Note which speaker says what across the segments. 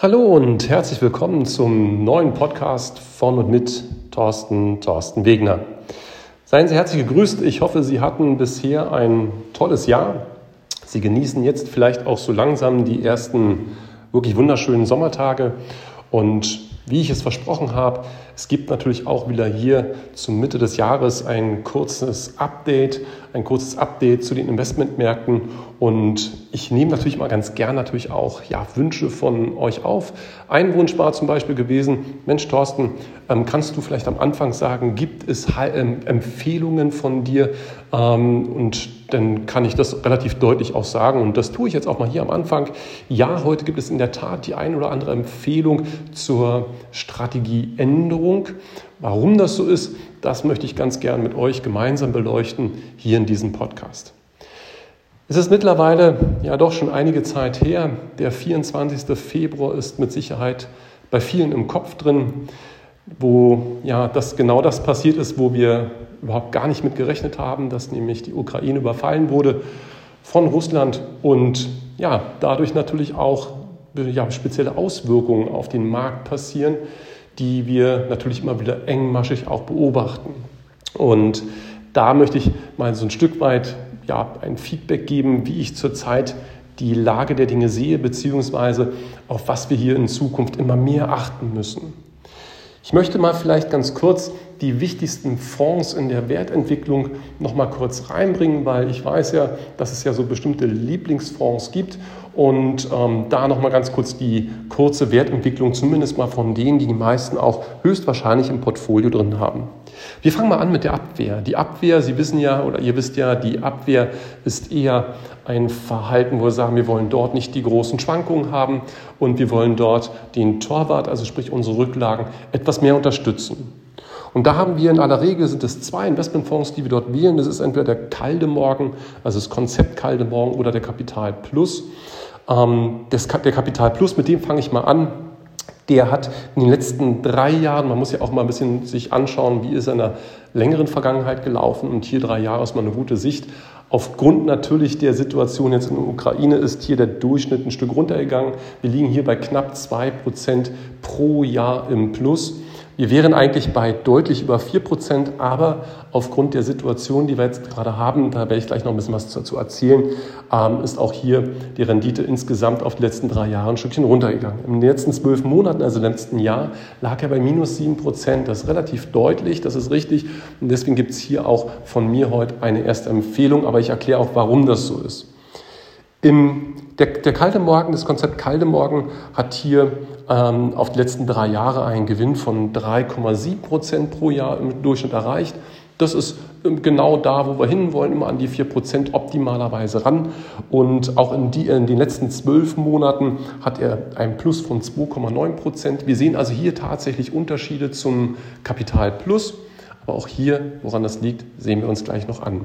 Speaker 1: Hallo und herzlich willkommen zum neuen Podcast von und mit Thorsten, Thorsten Wegner. Seien Sie herzlich gegrüßt. Ich hoffe, Sie hatten bisher ein tolles Jahr. Sie genießen jetzt vielleicht auch so langsam die ersten wirklich wunderschönen Sommertage. Und wie ich es versprochen habe, es gibt natürlich auch wieder hier zur Mitte des Jahres ein kurzes Update, ein kurzes Update zu den Investmentmärkten. Und ich nehme natürlich mal ganz gern natürlich auch ja, Wünsche von euch auf. Ein Wunsch war zum Beispiel gewesen, Mensch Thorsten, ähm, kannst du vielleicht am Anfang sagen, gibt es ähm, Empfehlungen von dir? Ähm, und dann kann ich das relativ deutlich auch sagen. Und das tue ich jetzt auch mal hier am Anfang. Ja, heute gibt es in der Tat die ein oder andere Empfehlung zur Strategieänderung. Warum das so ist, das möchte ich ganz gern mit euch gemeinsam beleuchten hier in diesem Podcast. Es ist mittlerweile ja doch schon einige Zeit her. Der 24. Februar ist mit Sicherheit bei vielen im Kopf drin, wo ja das genau das passiert ist, wo wir überhaupt gar nicht mit gerechnet haben, dass nämlich die Ukraine überfallen wurde von Russland und ja dadurch natürlich auch ja, spezielle Auswirkungen auf den Markt passieren, die wir natürlich immer wieder engmaschig auch beobachten. Und da möchte ich mal so ein Stück weit ja, ein Feedback geben, wie ich zurzeit die Lage der Dinge sehe, beziehungsweise auf was wir hier in Zukunft immer mehr achten müssen. Ich möchte mal vielleicht ganz kurz die wichtigsten Fonds in der Wertentwicklung noch mal kurz reinbringen, weil ich weiß ja, dass es ja so bestimmte Lieblingsfonds gibt und ähm, da noch mal ganz kurz die kurze Wertentwicklung, zumindest mal von denen, die die meisten auch höchstwahrscheinlich im Portfolio drin haben. Wir fangen mal an mit der Abwehr. Die Abwehr, Sie wissen ja oder ihr wisst ja, die Abwehr ist eher ein Verhalten, wo wir sagen, wir wollen dort nicht die großen Schwankungen haben und wir wollen dort den Torwart, also sprich unsere Rücklagen, etwas mehr unterstützen. Und da haben wir in aller Regel sind es zwei Investmentfonds, die wir dort wählen. Das ist entweder der Kalde Morgen, also das Konzept Kalde Morgen oder der Kapital Plus. Ähm, das, der Kapital Plus, mit dem fange ich mal an. Der hat in den letzten drei Jahren, man muss ja auch mal ein bisschen sich anschauen, wie ist er in der längeren Vergangenheit gelaufen und hier drei Jahre ist mal eine gute Sicht. Aufgrund natürlich der Situation jetzt in der Ukraine ist hier der Durchschnitt ein Stück runtergegangen. Wir liegen hier bei knapp zwei Prozent pro Jahr im Plus. Wir wären eigentlich bei deutlich über 4%, aber aufgrund der Situation, die wir jetzt gerade haben, da werde ich gleich noch ein bisschen was dazu erzählen, ähm, ist auch hier die Rendite insgesamt auf die letzten drei Jahre ein Stückchen runtergegangen. In den letzten zwölf Monaten, also im letzten Jahr, lag er bei minus 7%. Das ist relativ deutlich, das ist richtig. Und deswegen gibt es hier auch von mir heute eine erste Empfehlung, aber ich erkläre auch, warum das so ist. Im, der, der kalte Morgen, das Konzept Kalte Morgen hat hier ähm, auf die letzten drei Jahre einen Gewinn von 3,7 Prozent pro Jahr im Durchschnitt erreicht. Das ist ähm, genau da, wo wir hinwollen, immer an die 4 Prozent optimalerweise ran. Und auch in, die, in den letzten zwölf Monaten hat er einen Plus von 2,9 Prozent. Wir sehen also hier tatsächlich Unterschiede zum Kapital Plus. Aber auch hier, woran das liegt, sehen wir uns gleich noch an.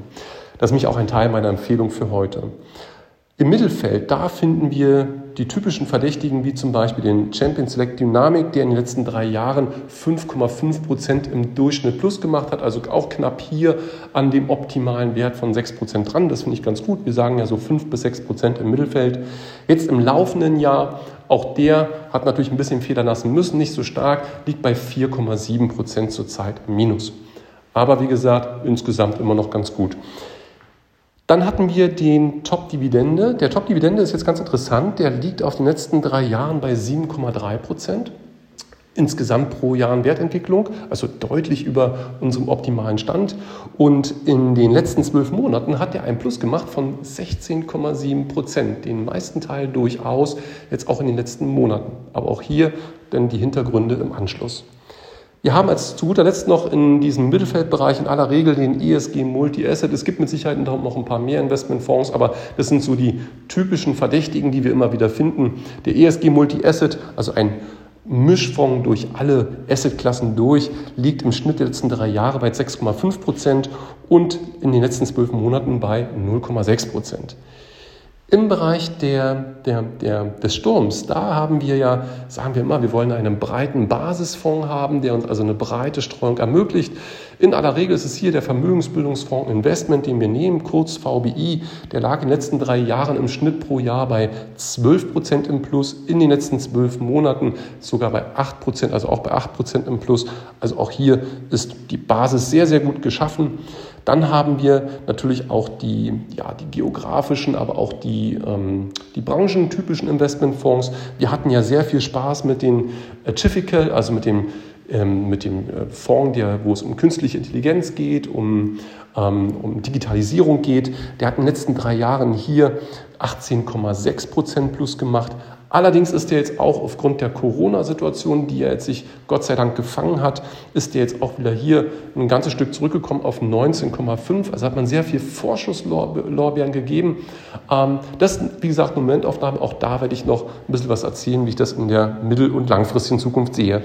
Speaker 1: Das ist nämlich auch ein Teil meiner Empfehlung für heute. Im Mittelfeld, da finden wir die typischen Verdächtigen, wie zum Beispiel den Champion Select Dynamic, der in den letzten drei Jahren 5,5 Prozent im Durchschnitt plus gemacht hat, also auch knapp hier an dem optimalen Wert von 6 Prozent dran. Das finde ich ganz gut. Wir sagen ja so 5 bis 6 Prozent im Mittelfeld. Jetzt im laufenden Jahr, auch der hat natürlich ein bisschen federn lassen müssen, nicht so stark, liegt bei 4,7 Prozent zurzeit im Minus. Aber wie gesagt, insgesamt immer noch ganz gut. Dann hatten wir den Top-Dividende. Der Top-Dividende ist jetzt ganz interessant. Der liegt auf den letzten drei Jahren bei 7,3 Prozent. Insgesamt pro Jahr in Wertentwicklung, also deutlich über unserem optimalen Stand. Und in den letzten zwölf Monaten hat er einen Plus gemacht von 16,7 Prozent. Den meisten Teil durchaus, jetzt auch in den letzten Monaten. Aber auch hier dann die Hintergründe im Anschluss. Wir haben als zu guter Letzt noch in diesem Mittelfeldbereich in aller Regel den ESG Multi-Asset. Es gibt mit Sicherheit noch ein paar mehr Investmentfonds, aber das sind so die typischen Verdächtigen, die wir immer wieder finden. Der ESG Multi-Asset, also ein Mischfonds durch alle Assetklassen durch, liegt im Schnitt der letzten drei Jahre bei 6,5 Prozent und in den letzten zwölf Monaten bei 0,6 Prozent. Im Bereich der, der, der, des Sturms, da haben wir ja, sagen wir immer, wir wollen einen breiten Basisfonds haben, der uns also eine breite Streuung ermöglicht. In aller Regel ist es hier der Vermögensbildungsfonds Investment, den wir nehmen, kurz VBI. Der lag in den letzten drei Jahren im Schnitt pro Jahr bei 12 Prozent im Plus, in den letzten zwölf Monaten sogar bei 8 Prozent, also auch bei 8 Prozent im Plus. Also auch hier ist die Basis sehr, sehr gut geschaffen. Dann haben wir natürlich auch die, ja, die geografischen, aber auch die, ähm, die branchentypischen Investmentfonds. Wir hatten ja sehr viel Spaß mit den Achifical, also mit dem, ähm, mit dem äh, Fonds, der, wo es um künstliche Intelligenz geht, um, ähm, um Digitalisierung geht. Der hat in den letzten drei Jahren hier 18,6 Prozent plus gemacht. Allerdings ist er jetzt auch aufgrund der Corona-Situation, die er jetzt sich Gott sei Dank gefangen hat, ist er jetzt auch wieder hier ein ganzes Stück zurückgekommen auf 19,5. Also hat man sehr viel Vorschusslorbeeren gegeben. Ähm, das, wie gesagt, Momentaufnahme. Auch da werde ich noch ein bisschen was erzählen, wie ich das in der mittel- und langfristigen Zukunft sehe.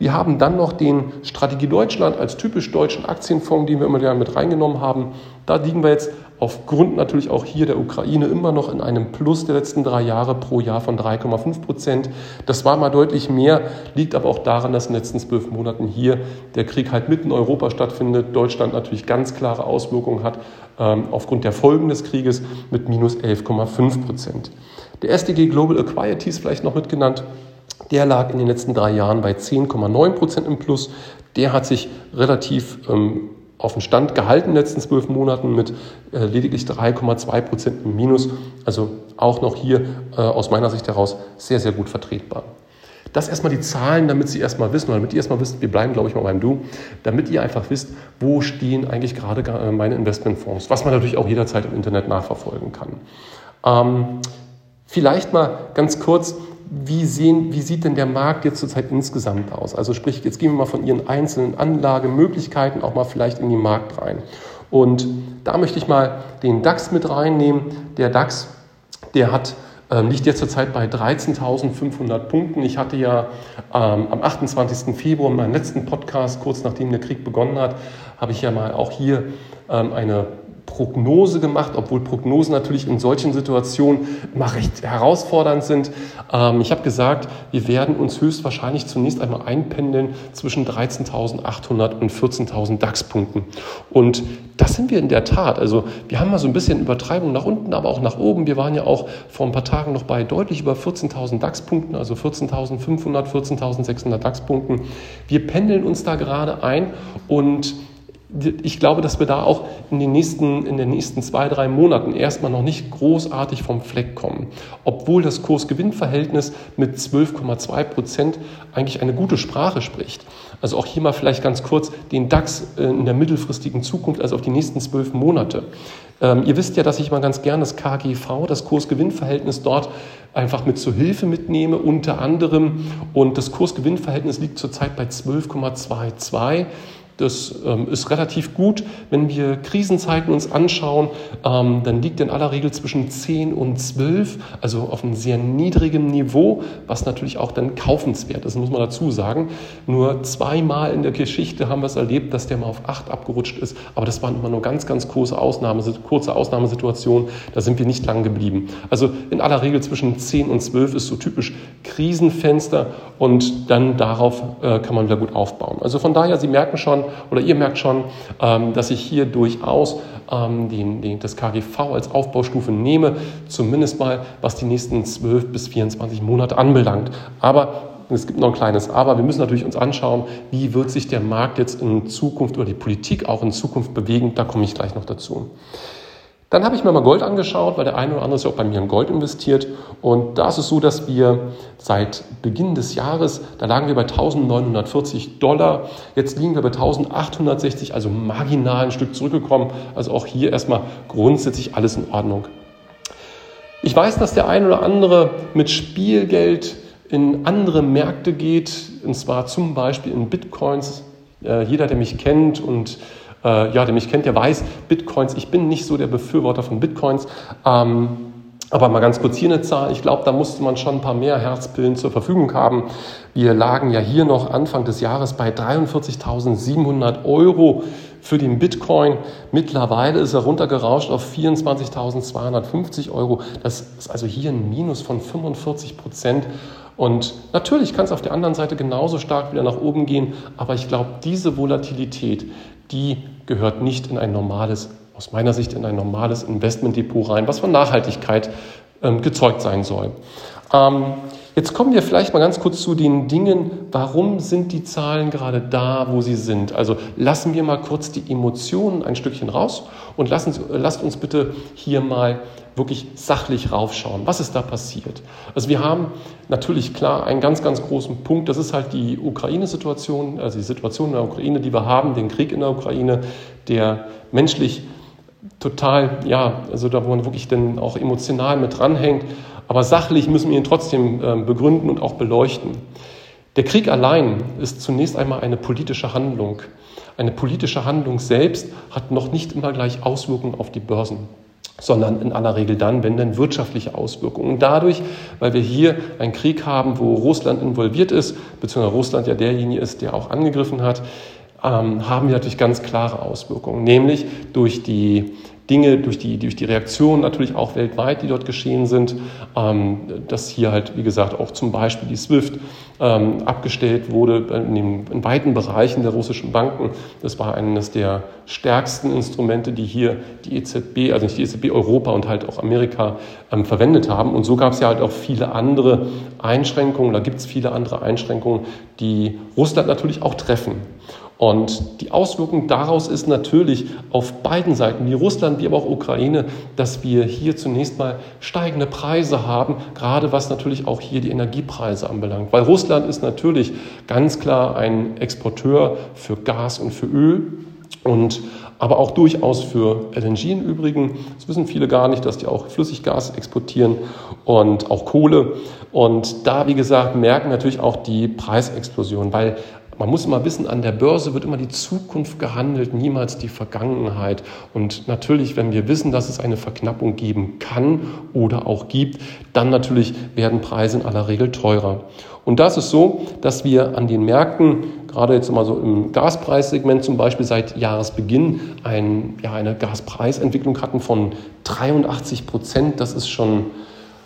Speaker 1: Wir haben dann noch den Strategie Deutschland als typisch deutschen Aktienfonds, den wir immer wieder mit reingenommen haben. Da liegen wir jetzt aufgrund natürlich auch hier der Ukraine immer noch in einem Plus der letzten drei Jahre pro Jahr von 3,5 Prozent. Das war mal deutlich mehr, liegt aber auch daran, dass in den letzten zwölf Monaten hier der Krieg halt mitten in Europa stattfindet, Deutschland natürlich ganz klare Auswirkungen hat ähm, aufgrund der Folgen des Krieges mit minus 11,5 Prozent. Der SDG Global Equities vielleicht noch mitgenannt, der lag in den letzten drei Jahren bei 10,9 Prozent im Plus. Der hat sich relativ ähm, auf den Stand gehalten in den letzten zwölf Monaten mit äh, lediglich 3,2 Prozent im Minus. Also auch noch hier äh, aus meiner Sicht heraus sehr, sehr gut vertretbar. Das erstmal die Zahlen, damit Sie erstmal wissen, damit ihr erstmal wisst, wir bleiben, glaube ich, mal beim Du, damit ihr einfach wisst, wo stehen eigentlich gerade äh, meine Investmentfonds, was man natürlich auch jederzeit im Internet nachverfolgen kann. Ähm, vielleicht mal ganz kurz, wie, sehen, wie sieht denn der Markt jetzt zurzeit insgesamt aus? Also sprich, jetzt gehen wir mal von Ihren einzelnen Anlagemöglichkeiten auch mal vielleicht in den Markt rein. Und da möchte ich mal den DAX mit reinnehmen. Der DAX, der hat ähm, liegt jetzt zurzeit bei 13.500 Punkten. Ich hatte ja ähm, am 28. Februar in meinem letzten Podcast, kurz nachdem der Krieg begonnen hat, habe ich ja mal auch hier ähm, eine Prognose gemacht, obwohl Prognosen natürlich in solchen Situationen immer recht herausfordernd sind. Ähm, ich habe gesagt, wir werden uns höchstwahrscheinlich zunächst einmal einpendeln zwischen 13.800 und 14.000 DAX-Punkten. Und das sind wir in der Tat. Also wir haben mal so ein bisschen Übertreibung nach unten, aber auch nach oben. Wir waren ja auch vor ein paar Tagen noch bei deutlich über 14.000 DAX-Punkten, also 14.500, 14.600 DAX-Punkten. Wir pendeln uns da gerade ein und ich glaube, dass wir da auch in den nächsten, in den nächsten zwei, drei Monaten erstmal noch nicht großartig vom Fleck kommen. Obwohl das Kurs-Gewinn-Verhältnis mit 12,2 Prozent eigentlich eine gute Sprache spricht. Also auch hier mal vielleicht ganz kurz den DAX äh, in der mittelfristigen Zukunft, also auf die nächsten zwölf Monate. Ähm, ihr wisst ja, dass ich mal ganz gern das KGV, das Kurs-Gewinn-Verhältnis dort einfach mit zur Hilfe mitnehme, unter anderem. Und das Kurs-Gewinn-Verhältnis liegt zurzeit bei 12,22. Das ähm, ist relativ gut. Wenn wir Krisenzeiten uns anschauen, ähm, dann liegt in aller Regel zwischen 10 und 12, also auf einem sehr niedrigen Niveau, was natürlich auch dann kaufenswert ist, muss man dazu sagen. Nur zweimal in der Geschichte haben wir es erlebt, dass der mal auf 8 abgerutscht ist, aber das waren immer nur ganz, ganz kurze, Ausnahme, kurze Ausnahmesituationen. Da sind wir nicht lang geblieben. Also in aller Regel zwischen 10 und 12 ist so typisch Krisenfenster und dann darauf äh, kann man wieder gut aufbauen. Also von daher, Sie merken schon, oder ihr merkt schon, ähm, dass ich hier durchaus ähm, den, den, das KGV als Aufbaustufe nehme, zumindest mal was die nächsten 12 bis 24 Monate anbelangt. Aber es gibt noch ein kleines Aber. Wir müssen natürlich uns anschauen, wie wird sich der Markt jetzt in Zukunft oder die Politik auch in Zukunft bewegen. Da komme ich gleich noch dazu. Dann habe ich mir mal Gold angeschaut, weil der eine oder andere ist ja auch bei mir in Gold investiert. Und da ist es so, dass wir seit Beginn des Jahres, da lagen wir bei 1940 Dollar. Jetzt liegen wir bei 1860, also marginal ein Stück zurückgekommen. Also auch hier erstmal grundsätzlich alles in Ordnung. Ich weiß, dass der eine oder andere mit Spielgeld in andere Märkte geht, und zwar zum Beispiel in Bitcoins. Äh, jeder, der mich kennt und äh, ja, der mich kennt, der weiß, Bitcoins, ich bin nicht so der Befürworter von Bitcoins. Ähm, aber mal ganz kurz hier eine Zahl. Ich glaube, da musste man schon ein paar mehr Herzpillen zur Verfügung haben. Wir lagen ja hier noch Anfang des Jahres bei 43.700 Euro für den Bitcoin. Mittlerweile ist er runtergerauscht auf 24.250 Euro. Das ist also hier ein Minus von 45 Prozent. Und natürlich kann es auf der anderen Seite genauso stark wieder nach oben gehen, aber ich glaube, diese Volatilität, die gehört nicht in ein normales, aus meiner Sicht in ein normales Investmentdepot rein, was von Nachhaltigkeit ähm, gezeugt sein soll. Ähm, Jetzt kommen wir vielleicht mal ganz kurz zu den Dingen, warum sind die Zahlen gerade da, wo sie sind. Also lassen wir mal kurz die Emotionen ein Stückchen raus und lassen, lasst uns bitte hier mal wirklich sachlich raufschauen. Was ist da passiert? Also wir haben natürlich klar einen ganz, ganz großen Punkt. Das ist halt die Ukraine-Situation, also die Situation in der Ukraine, die wir haben, den Krieg in der Ukraine, der menschlich total, ja, also da wo man wirklich dann auch emotional mit dranhängt. Aber sachlich müssen wir ihn trotzdem ähm, begründen und auch beleuchten. Der Krieg allein ist zunächst einmal eine politische Handlung. Eine politische Handlung selbst hat noch nicht immer gleich Auswirkungen auf die Börsen sondern in aller Regel dann, wenn dann wirtschaftliche Auswirkungen. Und dadurch, weil wir hier einen Krieg haben, wo Russland involviert ist, beziehungsweise Russland ja derjenige ist, der auch angegriffen hat, ähm, haben wir natürlich ganz klare Auswirkungen, nämlich durch die Dinge, durch die, durch die Reaktionen natürlich auch weltweit, die dort geschehen sind, ähm, dass hier halt, wie gesagt, auch zum Beispiel die SWIFT ähm, abgestellt wurde in, den, in weiten Bereichen der russischen Banken. Das war eines der stärksten Instrumente, die hier die EZB, also nicht die EZB, Europa und halt auch Amerika ähm, verwendet haben. Und so gab es ja halt auch viele andere Einschränkungen, da gibt es viele andere Einschränkungen, die Russland natürlich auch treffen. Und die Auswirkung daraus ist natürlich auf beiden Seiten, wie Russland, wie aber auch Ukraine, dass wir hier zunächst mal steigende Preise haben, gerade was natürlich auch hier die Energiepreise anbelangt. Weil Russland ist natürlich ganz klar ein Exporteur für Gas und für Öl und aber auch durchaus für LNG im Übrigen. Das wissen viele gar nicht, dass die auch Flüssiggas exportieren und auch Kohle. Und da, wie gesagt, merken natürlich auch die Preisexplosion, weil man muss immer wissen, an der Börse wird immer die Zukunft gehandelt, niemals die Vergangenheit. Und natürlich, wenn wir wissen, dass es eine Verknappung geben kann oder auch gibt, dann natürlich werden Preise in aller Regel teurer. Und das ist so, dass wir an den Märkten, gerade jetzt mal so im Gaspreissegment zum Beispiel seit Jahresbeginn, ein, ja, eine Gaspreisentwicklung hatten von 83 Prozent. Das ist schon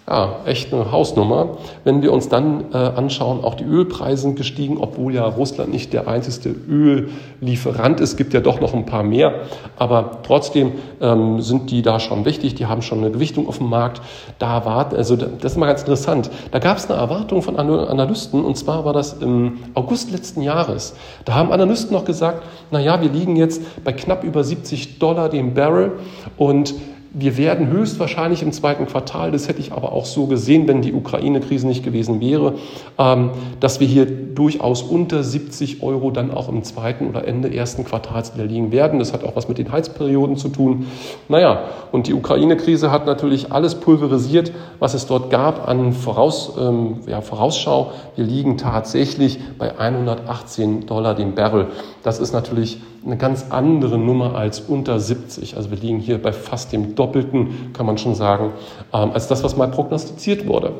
Speaker 1: ja, echt eine Hausnummer. Wenn wir uns dann äh, anschauen, auch die Ölpreise sind gestiegen, obwohl ja Russland nicht der einzige Öllieferant ist, gibt ja doch noch ein paar mehr. Aber trotzdem ähm, sind die da schon wichtig, die haben schon eine Gewichtung auf dem Markt. Da erwarten, also das ist mal ganz interessant. Da gab es eine Erwartung von Analysten und zwar war das im August letzten Jahres. Da haben Analysten noch gesagt, na ja, wir liegen jetzt bei knapp über 70 Dollar dem Barrel und wir werden höchstwahrscheinlich im zweiten Quartal, das hätte ich aber auch so gesehen, wenn die Ukraine-Krise nicht gewesen wäre, ähm, dass wir hier durchaus unter 70 Euro dann auch im zweiten oder Ende ersten Quartals wieder liegen werden. Das hat auch was mit den Heizperioden zu tun. Naja, und die Ukraine-Krise hat natürlich alles pulverisiert, was es dort gab an Voraus, ähm, ja, Vorausschau. Wir liegen tatsächlich bei 118 Dollar den Barrel. Das ist natürlich eine ganz andere Nummer als unter 70. Also wir liegen hier bei fast dem Doppelten, kann man schon sagen, ähm, als das, was mal prognostiziert wurde.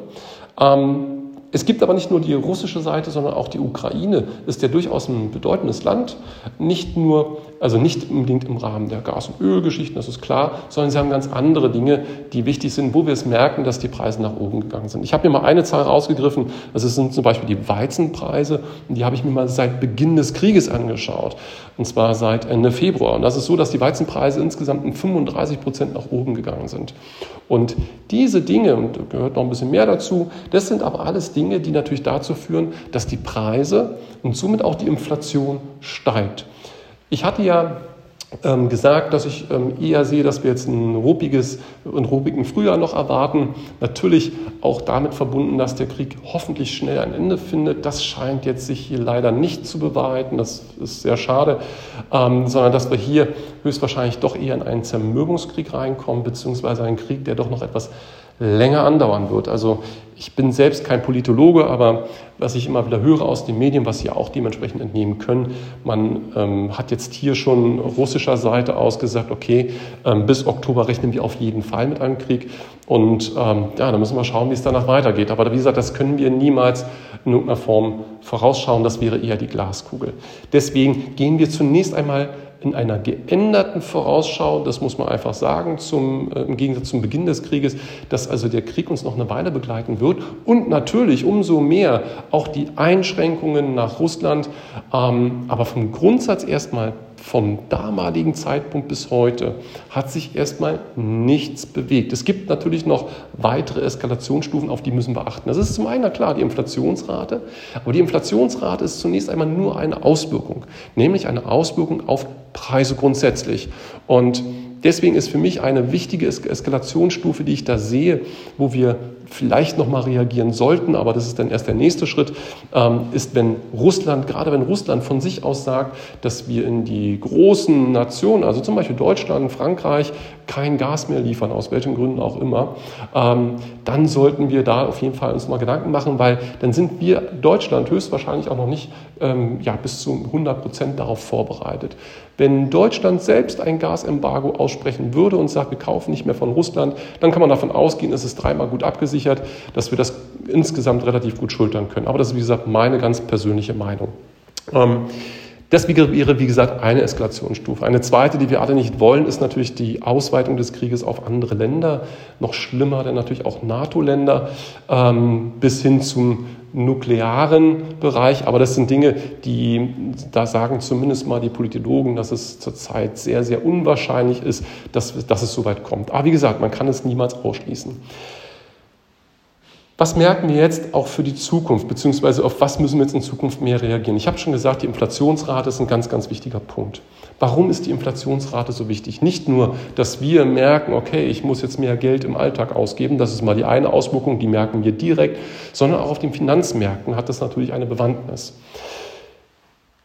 Speaker 1: Ähm, es gibt aber nicht nur die russische Seite, sondern auch die Ukraine ist ja durchaus ein bedeutendes Land. Nicht nur, also nicht unbedingt im Rahmen der Gas- und Ölgeschichten, das ist klar, sondern sie haben ganz andere Dinge, die wichtig sind, wo wir es merken, dass die Preise nach oben gegangen sind. Ich habe mir mal eine Zahl rausgegriffen, das sind zum Beispiel die Weizenpreise, und die habe ich mir mal seit Beginn des Krieges angeschaut, und zwar seit Ende Februar. Und das ist so, dass die Weizenpreise insgesamt um 35 Prozent nach oben gegangen sind. Und diese Dinge, und da gehört noch ein bisschen mehr dazu, das sind aber alles Dinge, die natürlich dazu führen, dass die Preise und somit auch die Inflation steigt. Ich hatte ja ähm, gesagt, dass ich ähm, eher sehe, dass wir jetzt ein ruppiges, einen ruppigen Frühjahr noch erwarten. Natürlich auch damit verbunden, dass der Krieg hoffentlich schnell ein Ende findet. Das scheint jetzt sich hier leider nicht zu bewahrheiten. Das ist sehr schade, ähm, sondern dass wir hier höchstwahrscheinlich doch eher in einen Zermürbungskrieg reinkommen, beziehungsweise einen Krieg, der doch noch etwas länger andauern wird. Also ich bin selbst kein Politologe, aber was ich immer wieder höre aus den Medien, was Sie auch dementsprechend entnehmen können, man ähm, hat jetzt hier schon russischer Seite aus gesagt, okay, ähm, bis Oktober rechnen wir auf jeden Fall mit einem Krieg. Und ähm, ja, da müssen wir schauen, wie es danach weitergeht. Aber wie gesagt, das können wir niemals in irgendeiner Form vorausschauen. Das wäre eher die Glaskugel. Deswegen gehen wir zunächst einmal in einer geänderten Vorausschau, das muss man einfach sagen, zum, äh, im Gegensatz zum Beginn des Krieges, dass also der Krieg uns noch eine Weile begleiten wird. Und natürlich umso mehr auch die Einschränkungen nach Russland, ähm, aber vom Grundsatz erstmal vom damaligen Zeitpunkt bis heute hat sich erstmal nichts bewegt. Es gibt natürlich noch weitere Eskalationsstufen, auf die müssen wir achten. Das ist zum einen klar die Inflationsrate, aber die Inflationsrate ist zunächst einmal nur eine Auswirkung, nämlich eine Auswirkung auf Preise grundsätzlich. Und deswegen ist für mich eine wichtige Eskalationsstufe, die ich da sehe, wo wir vielleicht noch mal reagieren sollten, aber das ist dann erst der nächste Schritt, ähm, ist, wenn Russland, gerade wenn Russland von sich aus sagt, dass wir in die großen Nationen, also zum Beispiel Deutschland, Frankreich, kein Gas mehr liefern, aus welchen Gründen auch immer, ähm, dann sollten wir da auf jeden Fall uns mal Gedanken machen, weil dann sind wir Deutschland höchstwahrscheinlich auch noch nicht ähm, ja, bis zu 100 Prozent darauf vorbereitet. Wenn Deutschland selbst ein Gasembargo aussprechen würde und sagt, wir kaufen nicht mehr von Russland, dann kann man davon ausgehen, es ist dreimal gut abgesichert, dass wir das insgesamt relativ gut schultern können. Aber das ist, wie gesagt, meine ganz persönliche Meinung. Ähm, das wäre, wie gesagt, eine Eskalationsstufe. Eine zweite, die wir alle nicht wollen, ist natürlich die Ausweitung des Krieges auf andere Länder. Noch schlimmer, denn natürlich auch NATO-Länder ähm, bis hin zum nuklearen Bereich. Aber das sind Dinge, die, da sagen zumindest mal die Politologen, dass es zurzeit sehr, sehr unwahrscheinlich ist, dass, dass es so weit kommt. Aber wie gesagt, man kann es niemals ausschließen. Was merken wir jetzt auch für die Zukunft, beziehungsweise auf was müssen wir jetzt in Zukunft mehr reagieren? Ich habe schon gesagt, die Inflationsrate ist ein ganz, ganz wichtiger Punkt. Warum ist die Inflationsrate so wichtig? Nicht nur, dass wir merken, okay, ich muss jetzt mehr Geld im Alltag ausgeben, das ist mal die eine Auswirkung, die merken wir direkt, sondern auch auf den Finanzmärkten hat das natürlich eine Bewandtnis.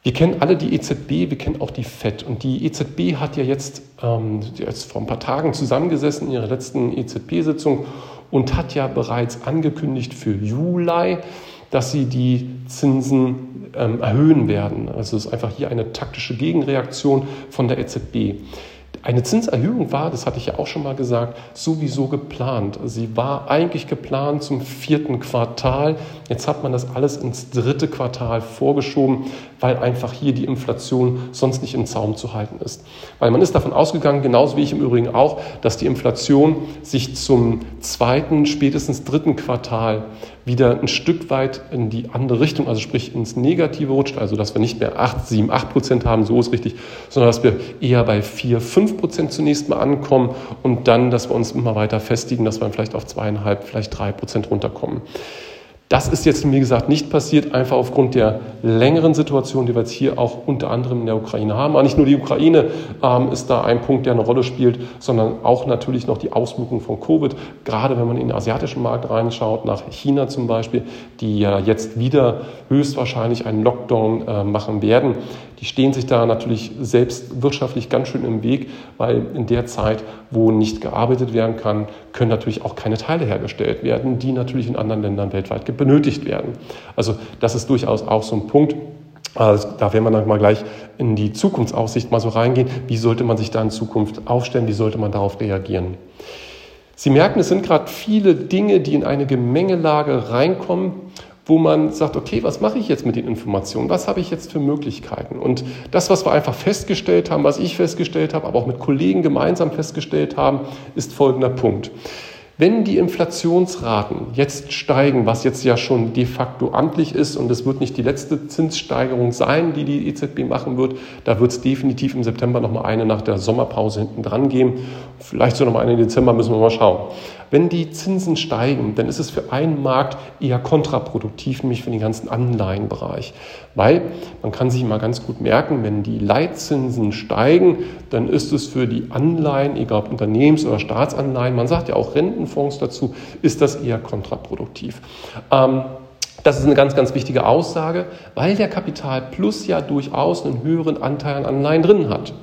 Speaker 1: Wir kennen alle die EZB, wir kennen auch die FED. Und die EZB hat ja jetzt, ähm, jetzt vor ein paar Tagen zusammengesessen in ihrer letzten EZB-Sitzung und hat ja bereits angekündigt für Juli, dass sie die Zinsen ähm, erhöhen werden. Also es ist einfach hier eine taktische Gegenreaktion von der EZB. Eine Zinserhöhung war, das hatte ich ja auch schon mal gesagt, sowieso geplant. Sie war eigentlich geplant zum vierten Quartal. Jetzt hat man das alles ins dritte Quartal vorgeschoben, weil einfach hier die Inflation sonst nicht im Zaum zu halten ist. Weil man ist davon ausgegangen, genauso wie ich im Übrigen auch, dass die Inflation sich zum zweiten, spätestens dritten Quartal wieder ein Stück weit in die andere Richtung, also sprich ins Negative rutscht, also dass wir nicht mehr 8, 7, 8 Prozent haben, so ist richtig, sondern dass wir eher bei 4, 5 Prozent zunächst mal ankommen und dann, dass wir uns immer weiter festigen, dass wir vielleicht auf zweieinhalb, vielleicht drei Prozent runterkommen. Das ist jetzt, wie gesagt, nicht passiert, einfach aufgrund der längeren Situation, die wir jetzt hier auch unter anderem in der Ukraine haben. Aber nicht nur die Ukraine ähm, ist da ein Punkt, der eine Rolle spielt, sondern auch natürlich noch die Auswirkungen von Covid. Gerade wenn man in den asiatischen Markt reinschaut, nach China zum Beispiel, die ja jetzt wieder höchstwahrscheinlich einen Lockdown äh, machen werden die stehen sich da natürlich selbst wirtschaftlich ganz schön im Weg, weil in der Zeit, wo nicht gearbeitet werden kann, können natürlich auch keine Teile hergestellt werden, die natürlich in anderen Ländern weltweit benötigt werden. Also das ist durchaus auch so ein Punkt. Also da werden wir dann mal gleich in die Zukunftsaussicht mal so reingehen. Wie sollte man sich da in Zukunft aufstellen? Wie sollte man darauf reagieren? Sie merken, es sind gerade viele Dinge, die in eine Gemengelage reinkommen wo man sagt, okay, was mache ich jetzt mit den Informationen? Was habe ich jetzt für Möglichkeiten? Und das, was wir einfach festgestellt haben, was ich festgestellt habe, aber auch mit Kollegen gemeinsam festgestellt haben, ist folgender Punkt. Wenn die Inflationsraten jetzt steigen, was jetzt ja schon de facto amtlich ist, und es wird nicht die letzte Zinssteigerung sein, die die EZB machen wird, da wird es definitiv im September nochmal eine nach der Sommerpause hinten dran geben. Vielleicht so nochmal eine im Dezember, müssen wir mal schauen. Wenn die Zinsen steigen, dann ist es für einen Markt eher kontraproduktiv, nämlich für den ganzen Anleihenbereich. Weil man kann sich mal ganz gut merken, wenn die Leitzinsen steigen, dann ist es für die Anleihen, egal ob Unternehmens- oder Staatsanleihen, man sagt ja auch Rentenfonds dazu, ist das eher kontraproduktiv. Ähm, das ist eine ganz, ganz wichtige Aussage, weil der Kapital Plus ja durchaus einen höheren Anteil an Anleihen drin hat.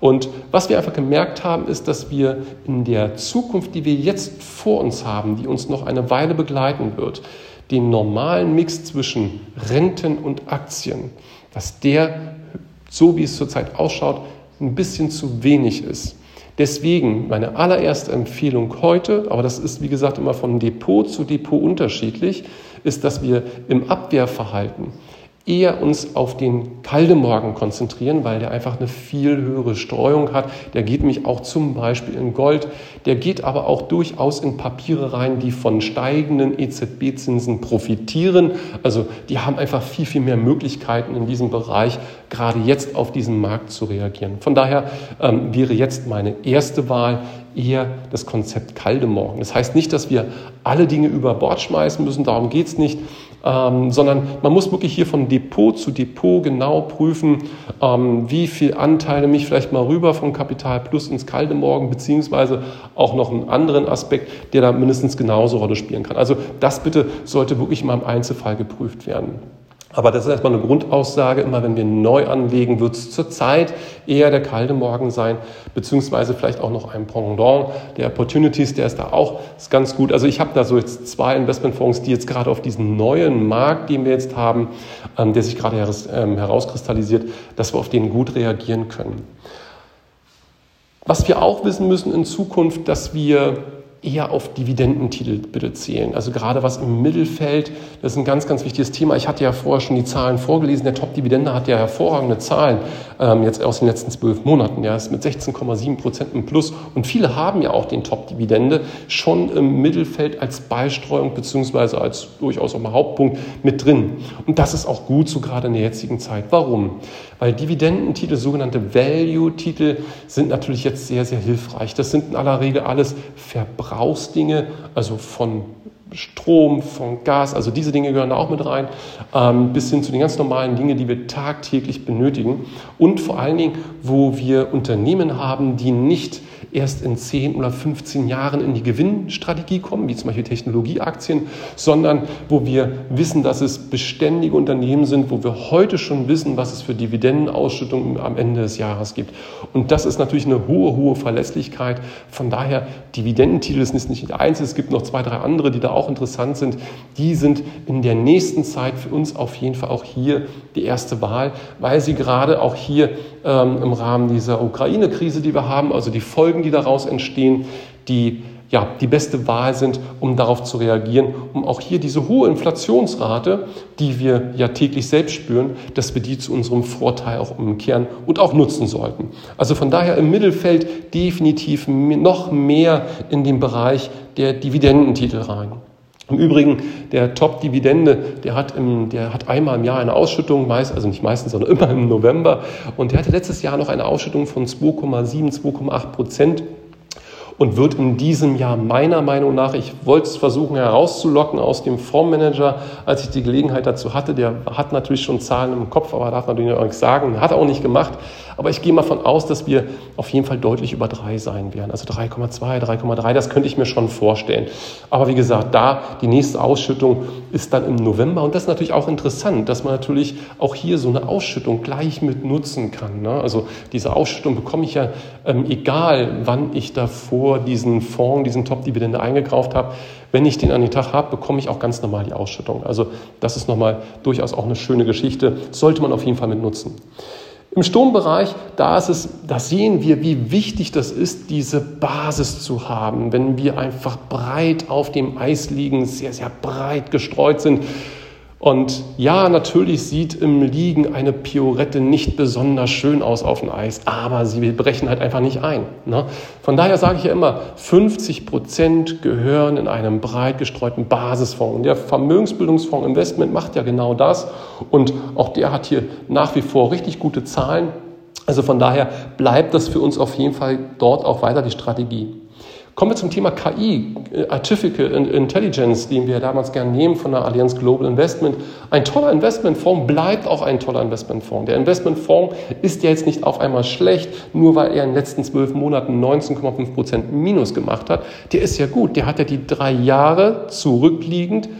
Speaker 1: Und was wir einfach gemerkt haben, ist, dass wir in der Zukunft, die wir jetzt vor uns haben, die uns noch eine Weile begleiten wird, den normalen Mix zwischen Renten und Aktien, dass der, so wie es zurzeit ausschaut, ein bisschen zu wenig ist. Deswegen meine allererste Empfehlung heute, aber das ist wie gesagt immer von Depot zu Depot unterschiedlich, ist, dass wir im Abwehrverhalten eher uns auf den Kaldemorgen konzentrieren, weil der einfach eine viel höhere Streuung hat. Der geht nämlich auch zum Beispiel in Gold, der geht aber auch durchaus in Papiere rein, die von steigenden EZB-Zinsen profitieren. Also die haben einfach viel, viel mehr Möglichkeiten in diesem Bereich, gerade jetzt auf diesen Markt zu reagieren. Von daher ähm, wäre jetzt meine erste Wahl eher das Konzept Kaldemorgen. Das heißt nicht, dass wir alle Dinge über Bord schmeißen müssen, darum geht es nicht ähm, sondern man muss wirklich hier von Depot zu Depot genau prüfen, ähm, wie viel Anteile mich vielleicht mal rüber vom Kapital Plus ins kalte Morgen, beziehungsweise auch noch einen anderen Aspekt, der da mindestens genauso Rolle spielen kann. Also das bitte sollte wirklich mal im Einzelfall geprüft werden. Aber das ist erstmal eine Grundaussage. Immer wenn wir neu anlegen, wird es zurzeit eher der kalte Morgen sein, beziehungsweise vielleicht auch noch ein Pendant der Opportunities, der ist da auch ist ganz gut. Also ich habe da so jetzt zwei Investmentfonds, die jetzt gerade auf diesen neuen Markt, den wir jetzt haben, ähm, der sich gerade ähm, herauskristallisiert, dass wir auf den gut reagieren können. Was wir auch wissen müssen in Zukunft, dass wir eher auf Dividendentitel bitte zählen. Also gerade was im Mittelfeld, das ist ein ganz, ganz wichtiges Thema. Ich hatte ja vorher schon die Zahlen vorgelesen. Der Top-Dividende hat ja hervorragende Zahlen ähm, jetzt aus den letzten zwölf Monaten. Ja, ist mit 16,7 Prozent im Plus. Und viele haben ja auch den Top-Dividende schon im Mittelfeld als Beistreuung beziehungsweise als durchaus auch mal Hauptpunkt mit drin. Und das ist auch gut so gerade in der jetzigen Zeit. Warum? Weil Dividendentitel, sogenannte Value-Titel, sind natürlich jetzt sehr, sehr hilfreich. Das sind in aller Regel alles Verbrauchsdinge, also von Strom, von Gas, also diese Dinge gehören da auch mit rein, ähm, bis hin zu den ganz normalen Dingen, die wir tagtäglich benötigen. Und vor allen Dingen, wo wir Unternehmen haben, die nicht erst in 10 oder 15 Jahren in die Gewinnstrategie kommen, wie zum Beispiel Technologieaktien, sondern wo wir wissen, dass es beständige Unternehmen sind, wo wir heute schon wissen, was es für Dividendenausschüttungen am Ende des Jahres gibt. Und das ist natürlich eine hohe, hohe Verlässlichkeit. Von daher, Dividendentitel ist nicht der einzige, es gibt noch zwei, drei andere, die da auch interessant sind. Die sind in der nächsten Zeit für uns auf jeden Fall auch hier die erste Wahl, weil sie gerade auch hier ähm, im Rahmen dieser Ukraine-Krise, die wir haben, also die Folgen, die daraus entstehen, die ja, die beste Wahl sind, um darauf zu reagieren, um auch hier diese hohe Inflationsrate, die wir ja täglich selbst spüren, dass wir die zu unserem Vorteil auch umkehren und auch nutzen sollten. Also von daher im Mittelfeld definitiv noch mehr in den Bereich der Dividendentitel rein. Im Übrigen, der Top-Dividende, der hat, der hat einmal im Jahr eine Ausschüttung, meist, also nicht meistens, sondern immer im November. Und der hatte letztes Jahr noch eine Ausschüttung von 2,7, 2,8 Prozent und wird in diesem Jahr meiner Meinung nach, ich wollte es versuchen herauszulocken aus dem Fondsmanager, als ich die Gelegenheit dazu hatte, der hat natürlich schon Zahlen im Kopf, aber darf natürlich noch nichts sagen, hat auch nicht gemacht. Aber ich gehe mal von aus, dass wir auf jeden Fall deutlich über drei sein werden. Also 3,2, 3,3, das könnte ich mir schon vorstellen. Aber wie gesagt, da die nächste Ausschüttung ist dann im November. Und das ist natürlich auch interessant, dass man natürlich auch hier so eine Ausschüttung gleich mit nutzen kann. Ne? Also diese Ausschüttung bekomme ich ja, ähm, egal wann ich davor diesen Fonds, diesen Top-Dividende eingekauft habe. Wenn ich den an den Tag habe, bekomme ich auch ganz normal die Ausschüttung. Also das ist nochmal durchaus auch eine schöne Geschichte. Sollte man auf jeden Fall mit nutzen. Im Sturmbereich, da ist es, da sehen wir, wie wichtig das ist, diese Basis zu haben. Wenn wir einfach breit auf dem Eis liegen, sehr, sehr breit gestreut sind, und ja, natürlich sieht im Liegen eine Piorette nicht besonders schön aus auf dem Eis, aber sie brechen halt einfach nicht ein. Ne? Von daher sage ich ja immer, 50 Prozent gehören in einem breit gestreuten Basisfonds. Und der Vermögensbildungsfonds Investment macht ja genau das. Und auch der hat hier nach wie vor richtig gute Zahlen. Also von daher bleibt das für uns auf jeden Fall dort auch weiter die Strategie. Kommen wir zum Thema KI, äh, Artificial Intelligence, den wir damals gerne nehmen von der Allianz Global Investment. Ein toller Investmentfonds bleibt auch ein toller Investmentfonds. Der Investmentfonds ist ja jetzt nicht auf einmal schlecht, nur weil er in den letzten zwölf Monaten 19,5 Prozent Minus gemacht hat. Der ist ja gut. Der hat ja die drei Jahre zurückliegend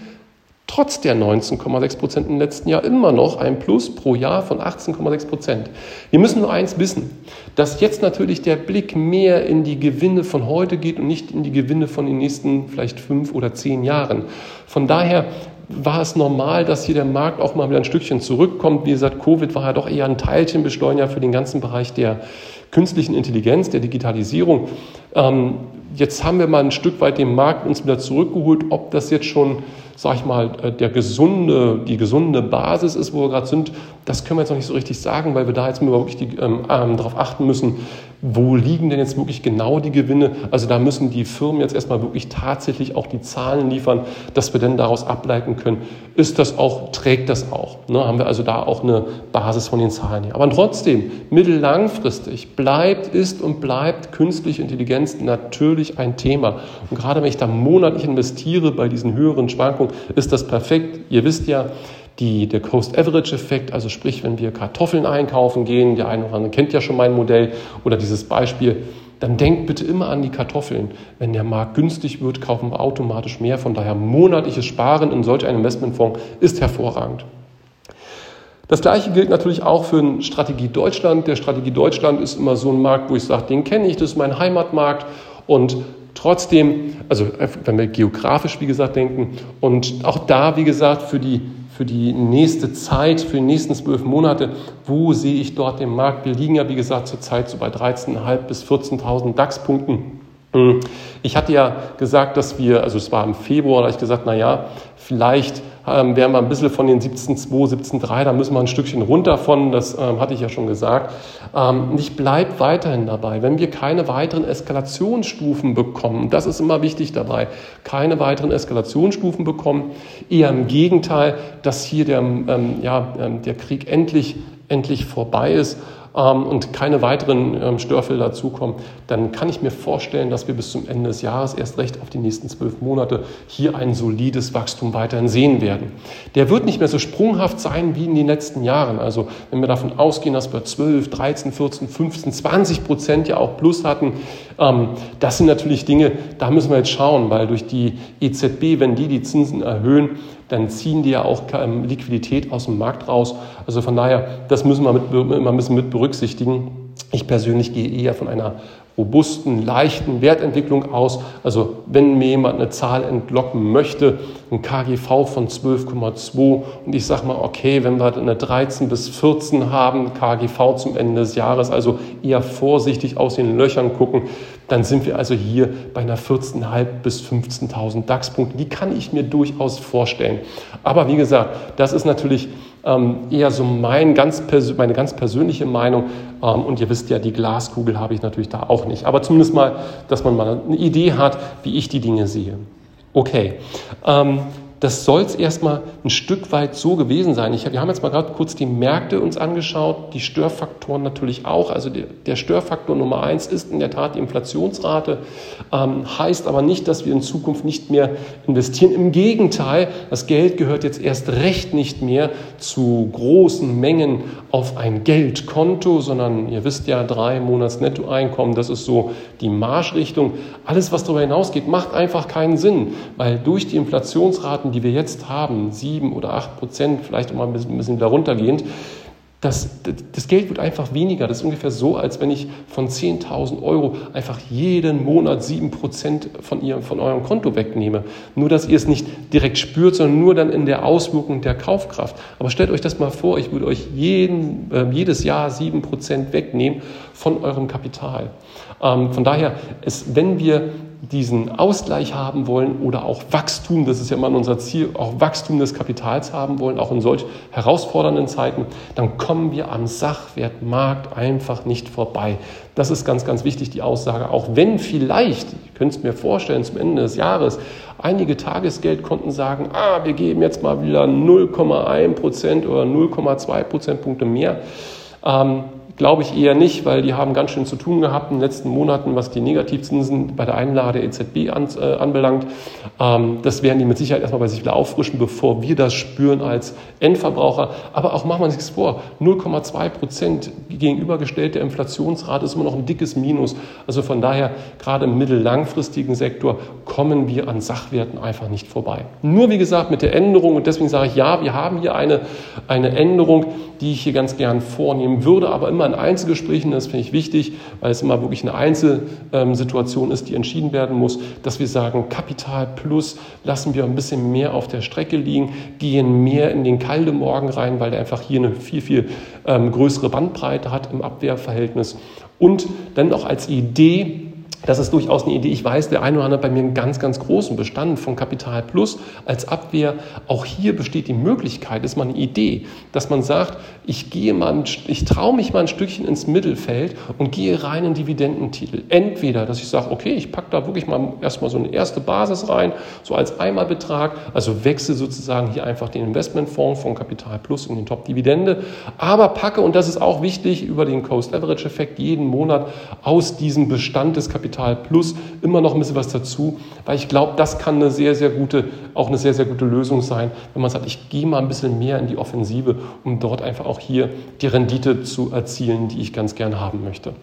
Speaker 1: trotz der 19,6 Prozent im letzten Jahr immer noch ein Plus pro Jahr von 18,6 Prozent. Wir müssen nur eins wissen, dass jetzt natürlich der Blick mehr in die Gewinne von heute geht und nicht in die Gewinne von den nächsten vielleicht fünf oder zehn Jahren. Von daher war es normal, dass hier der Markt auch mal wieder ein Stückchen zurückkommt. Wie gesagt, Covid war ja doch eher ein Teilchenbeschleuniger für den ganzen Bereich der künstlichen Intelligenz, der Digitalisierung. Ähm, jetzt haben wir mal ein Stück weit den Markt uns wieder zurückgeholt. Ob das jetzt schon sag ich mal, äh, der gesunde, die gesunde Basis ist, wo wir gerade sind, das können wir jetzt noch nicht so richtig sagen, weil wir da jetzt wirklich ähm, ähm, darauf achten müssen, wo liegen denn jetzt wirklich genau die Gewinne? Also da müssen die Firmen jetzt erstmal wirklich tatsächlich auch die Zahlen liefern, dass wir dann daraus ableiten können, ist das auch, trägt das auch? Ne? Haben wir also da auch eine Basis von den Zahlen her. Aber trotzdem, mittellangfristig bleibt, ist und bleibt künstliche Intelligenz natürlich ein Thema. Und gerade wenn ich da monatlich investiere bei diesen höheren Schwankungen, ist das perfekt. Ihr wisst ja, die, der Cost-Average-Effekt, also sprich, wenn wir Kartoffeln einkaufen gehen, der eine oder andere kennt ja schon mein Modell oder dieses Beispiel, dann denkt bitte immer an die Kartoffeln. Wenn der Markt günstig wird, kaufen wir automatisch mehr. Von daher monatliches Sparen in solch einem Investmentfonds ist hervorragend. Das gleiche gilt natürlich auch für den Strategie Deutschland. Der Strategie Deutschland ist immer so ein Markt, wo ich sage, den kenne ich, das ist mein Heimatmarkt. Und trotzdem, also wenn wir geografisch, wie gesagt, denken, und auch da, wie gesagt, für die für die nächste Zeit, für die nächsten zwölf Monate, wo sehe ich dort den Markt? Wir liegen ja, wie gesagt, zurzeit so bei 13.500 bis 14.000 DAX-Punkten. Ich hatte ja gesagt, dass wir, also es war im Februar, da habe ich gesagt, na ja, vielleicht ähm, wären wir ein bisschen von den 17,2, 17,3, da müssen wir ein Stückchen runter von, das ähm, hatte ich ja schon gesagt. Ähm, ich bleibe weiterhin dabei. Wenn wir keine weiteren Eskalationsstufen bekommen, das ist immer wichtig dabei, keine weiteren Eskalationsstufen bekommen, eher im Gegenteil, dass hier der, ähm, ja, ähm, der Krieg endlich, endlich vorbei ist ähm, und keine weiteren ähm, Störfelder dazukommen, dann kann ich mir vorstellen, dass wir bis zum Ende des Jahres erst recht auf die nächsten zwölf Monate hier ein solides Wachstum weiterhin sehen werden. Der wird nicht mehr so sprunghaft sein wie in den letzten Jahren. Also wenn wir davon ausgehen, dass wir 12, 13, 14, 15, 20 Prozent ja auch plus hatten, ähm, das sind natürlich Dinge, da müssen wir jetzt schauen, weil durch die EZB, wenn die die Zinsen erhöhen, dann ziehen die ja auch ähm, Liquidität aus dem Markt raus. Also von daher, das müssen wir mit, immer ein bisschen mit berücksichtigen. Ich persönlich gehe eher von einer robusten, leichten Wertentwicklung aus. Also wenn mir jemand eine Zahl entlocken möchte, ein KGV von 12,2 und ich sage mal, okay, wenn wir eine 13 bis 14 haben, KGV zum Ende des Jahres, also eher vorsichtig aus den Löchern gucken, dann sind wir also hier bei einer 14.500 bis 15.000 DAX-Punkten. Die kann ich mir durchaus vorstellen. Aber wie gesagt, das ist natürlich ähm, eher so mein ganz meine ganz persönliche Meinung. Ähm, und ihr wisst ja, die Glaskugel habe ich natürlich da auch nicht. Aber zumindest mal, dass man mal eine Idee hat, wie ich die Dinge sehe. Okay. Ähm, das soll es erstmal ein Stück weit so gewesen sein. Ich, wir haben jetzt mal gerade kurz die Märkte uns angeschaut, die Störfaktoren natürlich auch. Also der, der Störfaktor Nummer eins ist in der Tat die Inflationsrate, ähm, heißt aber nicht, dass wir in Zukunft nicht mehr investieren. Im Gegenteil, das Geld gehört jetzt erst recht nicht mehr zu großen Mengen auf ein Geldkonto, sondern ihr wisst ja, drei Monats Nettoeinkommen, das ist so die Marschrichtung. Alles, was darüber hinausgeht, macht einfach keinen Sinn, weil durch die Inflationsraten die wir jetzt haben, sieben oder acht Prozent, vielleicht auch mal ein bisschen, ein bisschen darunter gehend, das, das Geld wird einfach weniger. Das ist ungefähr so, als wenn ich von 10.000 Euro einfach jeden Monat 7% von, ihr, von eurem Konto wegnehme. Nur, dass ihr es nicht direkt spürt, sondern nur dann in der Auswirkung der Kaufkraft. Aber stellt euch das mal vor, ich würde euch jeden, äh, jedes Jahr 7% wegnehmen von eurem Kapital. Ähm, von daher, ist, wenn wir diesen Ausgleich haben wollen oder auch Wachstum, das ist ja immer unser Ziel, auch Wachstum des Kapitals haben wollen, auch in solch herausfordernden Zeiten, dann kommen wir am Sachwertmarkt einfach nicht vorbei. Das ist ganz, ganz wichtig, die Aussage. Auch wenn vielleicht, ich könnte es mir vorstellen, zum Ende des Jahres einige Tagesgeldkonten sagen, ah, wir geben jetzt mal wieder 0,1 Prozent oder 0,2 Prozentpunkte mehr. Ähm, Glaube ich eher nicht, weil die haben ganz schön zu tun gehabt in den letzten Monaten, was die Negativzinsen bei der Einlage der EZB an, äh, anbelangt. Ähm, das werden die mit Sicherheit erstmal bei sich wieder auffrischen, bevor wir das spüren als Endverbraucher. Aber auch machen wir uns nichts vor, 0,2 Prozent gegenübergestellt der Inflationsrate ist immer noch ein dickes Minus. Also von daher, gerade im mittellangfristigen Sektor kommen wir an Sachwerten einfach nicht vorbei. Nur wie gesagt mit der Änderung, und deswegen sage ich ja, wir haben hier eine, eine Änderung, die ich hier ganz gern vornehmen würde, aber immer in Einzelgesprächen, das finde ich wichtig, weil es immer wirklich eine Einzelsituation ist, die entschieden werden muss, dass wir sagen, Kapital plus lassen wir ein bisschen mehr auf der Strecke liegen, gehen mehr in den kalten Morgen rein, weil der einfach hier eine viel, viel ähm, größere Bandbreite hat im Abwehrverhältnis. Und dann auch als Idee, das ist durchaus eine Idee. Ich weiß, der eine oder andere hat bei mir einen ganz, ganz großen Bestand von Kapital Plus als Abwehr. Auch hier besteht die Möglichkeit, ist mal eine Idee, dass man sagt, ich gehe mal, ich traue mich mal ein Stückchen ins Mittelfeld und gehe rein in Dividendentitel. Entweder, dass ich sage, okay, ich packe da wirklich mal erstmal so eine erste Basis rein, so als Einmalbetrag, also wechsle sozusagen hier einfach den Investmentfonds von Kapital Plus in den Top-Dividende, aber packe, und das ist auch wichtig, über den Coast-Average-Effekt jeden Monat aus diesem Bestand des Kapitals Kapital plus immer noch ein bisschen was dazu, weil ich glaube, das kann eine sehr, sehr gute, auch eine sehr, sehr gute Lösung sein, wenn man sagt, ich gehe mal ein bisschen mehr in die Offensive, um dort einfach auch hier die Rendite zu erzielen, die ich ganz gerne haben möchte.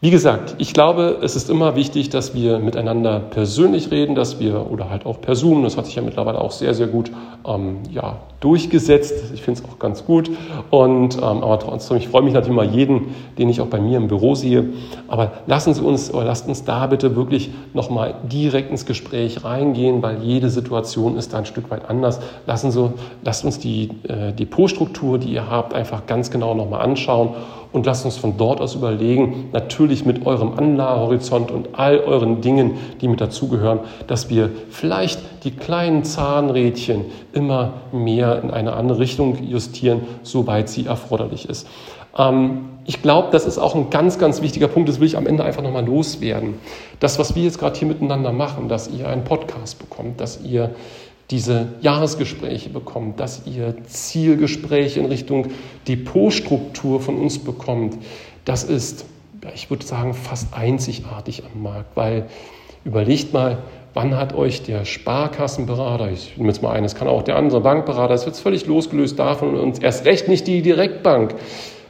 Speaker 1: Wie gesagt, ich glaube, es ist immer wichtig, dass wir miteinander persönlich reden, dass wir oder halt auch per Zoom, das hat sich ja mittlerweile auch sehr, sehr gut ähm, ja, durchgesetzt. Ich finde es auch ganz gut. Und, ähm, aber trotzdem, ich freue mich natürlich mal jeden, den ich auch bei mir im Büro sehe. Aber lassen Sie uns oder lasst uns da bitte wirklich nochmal direkt ins Gespräch reingehen, weil jede Situation ist da ein Stück weit anders. Lassen Sie, lasst uns die äh, Depotstruktur, die ihr habt, einfach ganz genau nochmal anschauen und lasst uns von dort aus überlegen, natürlich mit eurem Anlagehorizont und all euren Dingen, die mit dazugehören, dass wir vielleicht die kleinen Zahnrädchen immer mehr in eine andere Richtung justieren, soweit sie erforderlich ist. Ähm, ich glaube, das ist auch ein ganz, ganz wichtiger Punkt, das will ich am Ende einfach nochmal loswerden. Das, was wir jetzt gerade hier miteinander machen, dass ihr einen Podcast bekommt, dass ihr diese Jahresgespräche bekommt, dass ihr Zielgespräche in Richtung Depotstruktur von uns bekommt, das ist, ich würde sagen, fast einzigartig am Markt, weil überlegt mal, wann hat euch der Sparkassenberater, ich nehme jetzt mal ein, es kann auch der andere Bankberater, das wird völlig losgelöst davon und erst recht nicht die Direktbank,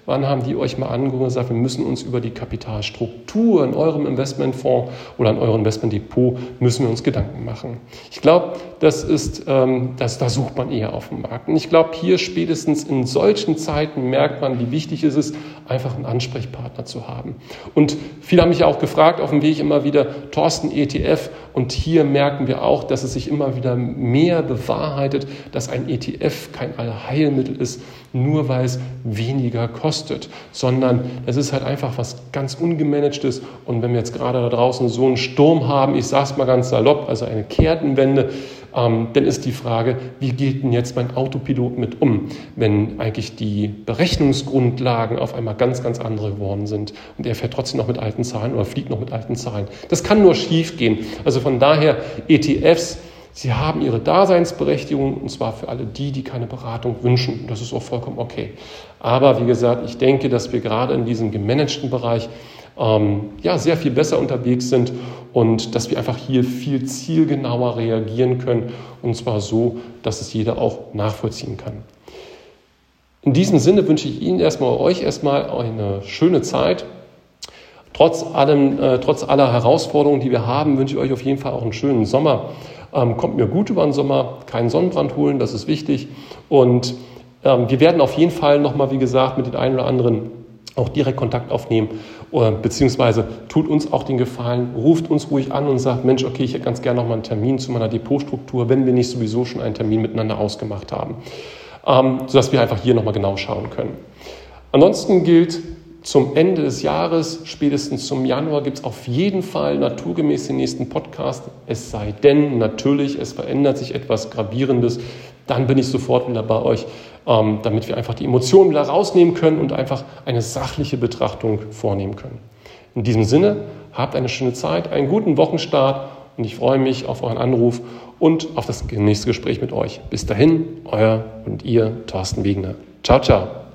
Speaker 1: Wann haben die euch mal angerufen und gesagt, wir müssen uns über die Kapitalstruktur in eurem Investmentfonds oder in eurem Investmentdepot müssen wir uns Gedanken machen? Ich glaube, das ist, ähm, das, da sucht man eher auf dem Markt. Und ich glaube, hier spätestens in solchen Zeiten merkt man, wie wichtig es ist, einfach einen Ansprechpartner zu haben. Und viele haben mich auch gefragt auf dem Weg immer wieder, Thorsten ETF. Und hier merken wir auch, dass es sich immer wieder mehr bewahrheitet, dass ein ETF kein Allheilmittel ist, nur weil es weniger kostet, sondern es ist halt einfach was ganz Ungemanagtes. Und wenn wir jetzt gerade da draußen so einen Sturm haben, ich sage es mal ganz salopp, also eine Kehrtenwende, ähm, dann ist die Frage, wie geht denn jetzt mein Autopilot mit um, wenn eigentlich die Berechnungsgrundlagen auf einmal ganz, ganz andere geworden sind und er fährt trotzdem noch mit alten Zahlen oder fliegt noch mit alten Zahlen. Das kann nur schief gehen. Also von daher ETFs, Sie haben ihre Daseinsberechtigung und zwar für alle die, die keine Beratung wünschen. Das ist auch vollkommen okay. Aber wie gesagt, ich denke, dass wir gerade in diesem gemanagten Bereich ähm, ja, sehr viel besser unterwegs sind und dass wir einfach hier viel zielgenauer reagieren können und zwar so, dass es jeder auch nachvollziehen kann. In diesem Sinne wünsche ich Ihnen erstmal, euch erstmal eine schöne Zeit. Trotz, allem, äh, trotz aller Herausforderungen, die wir haben, wünsche ich euch auf jeden Fall auch einen schönen Sommer. Ähm, kommt mir gut über den Sommer, keinen Sonnenbrand holen, das ist wichtig. Und ähm, wir werden auf jeden Fall nochmal, wie gesagt, mit den einen oder anderen auch direkt Kontakt aufnehmen, oder, beziehungsweise tut uns auch den Gefallen, ruft uns ruhig an und sagt, Mensch, okay, ich hätte ganz gerne nochmal einen Termin zu meiner Depotstruktur, wenn wir nicht sowieso schon einen Termin miteinander ausgemacht haben, ähm, sodass wir einfach hier nochmal genau schauen können. Ansonsten gilt, zum Ende des Jahres, spätestens zum Januar, gibt es auf jeden Fall naturgemäß den nächsten Podcast. Es sei denn, natürlich, es verändert sich etwas Gravierendes. Dann bin ich sofort wieder bei euch, ähm, damit wir einfach die Emotionen wieder rausnehmen können und einfach eine sachliche Betrachtung vornehmen können. In diesem Sinne, habt eine schöne Zeit, einen guten Wochenstart und ich freue mich auf euren Anruf und auf das nächste Gespräch mit euch. Bis dahin, euer und ihr, Thorsten Wegner. Ciao, ciao.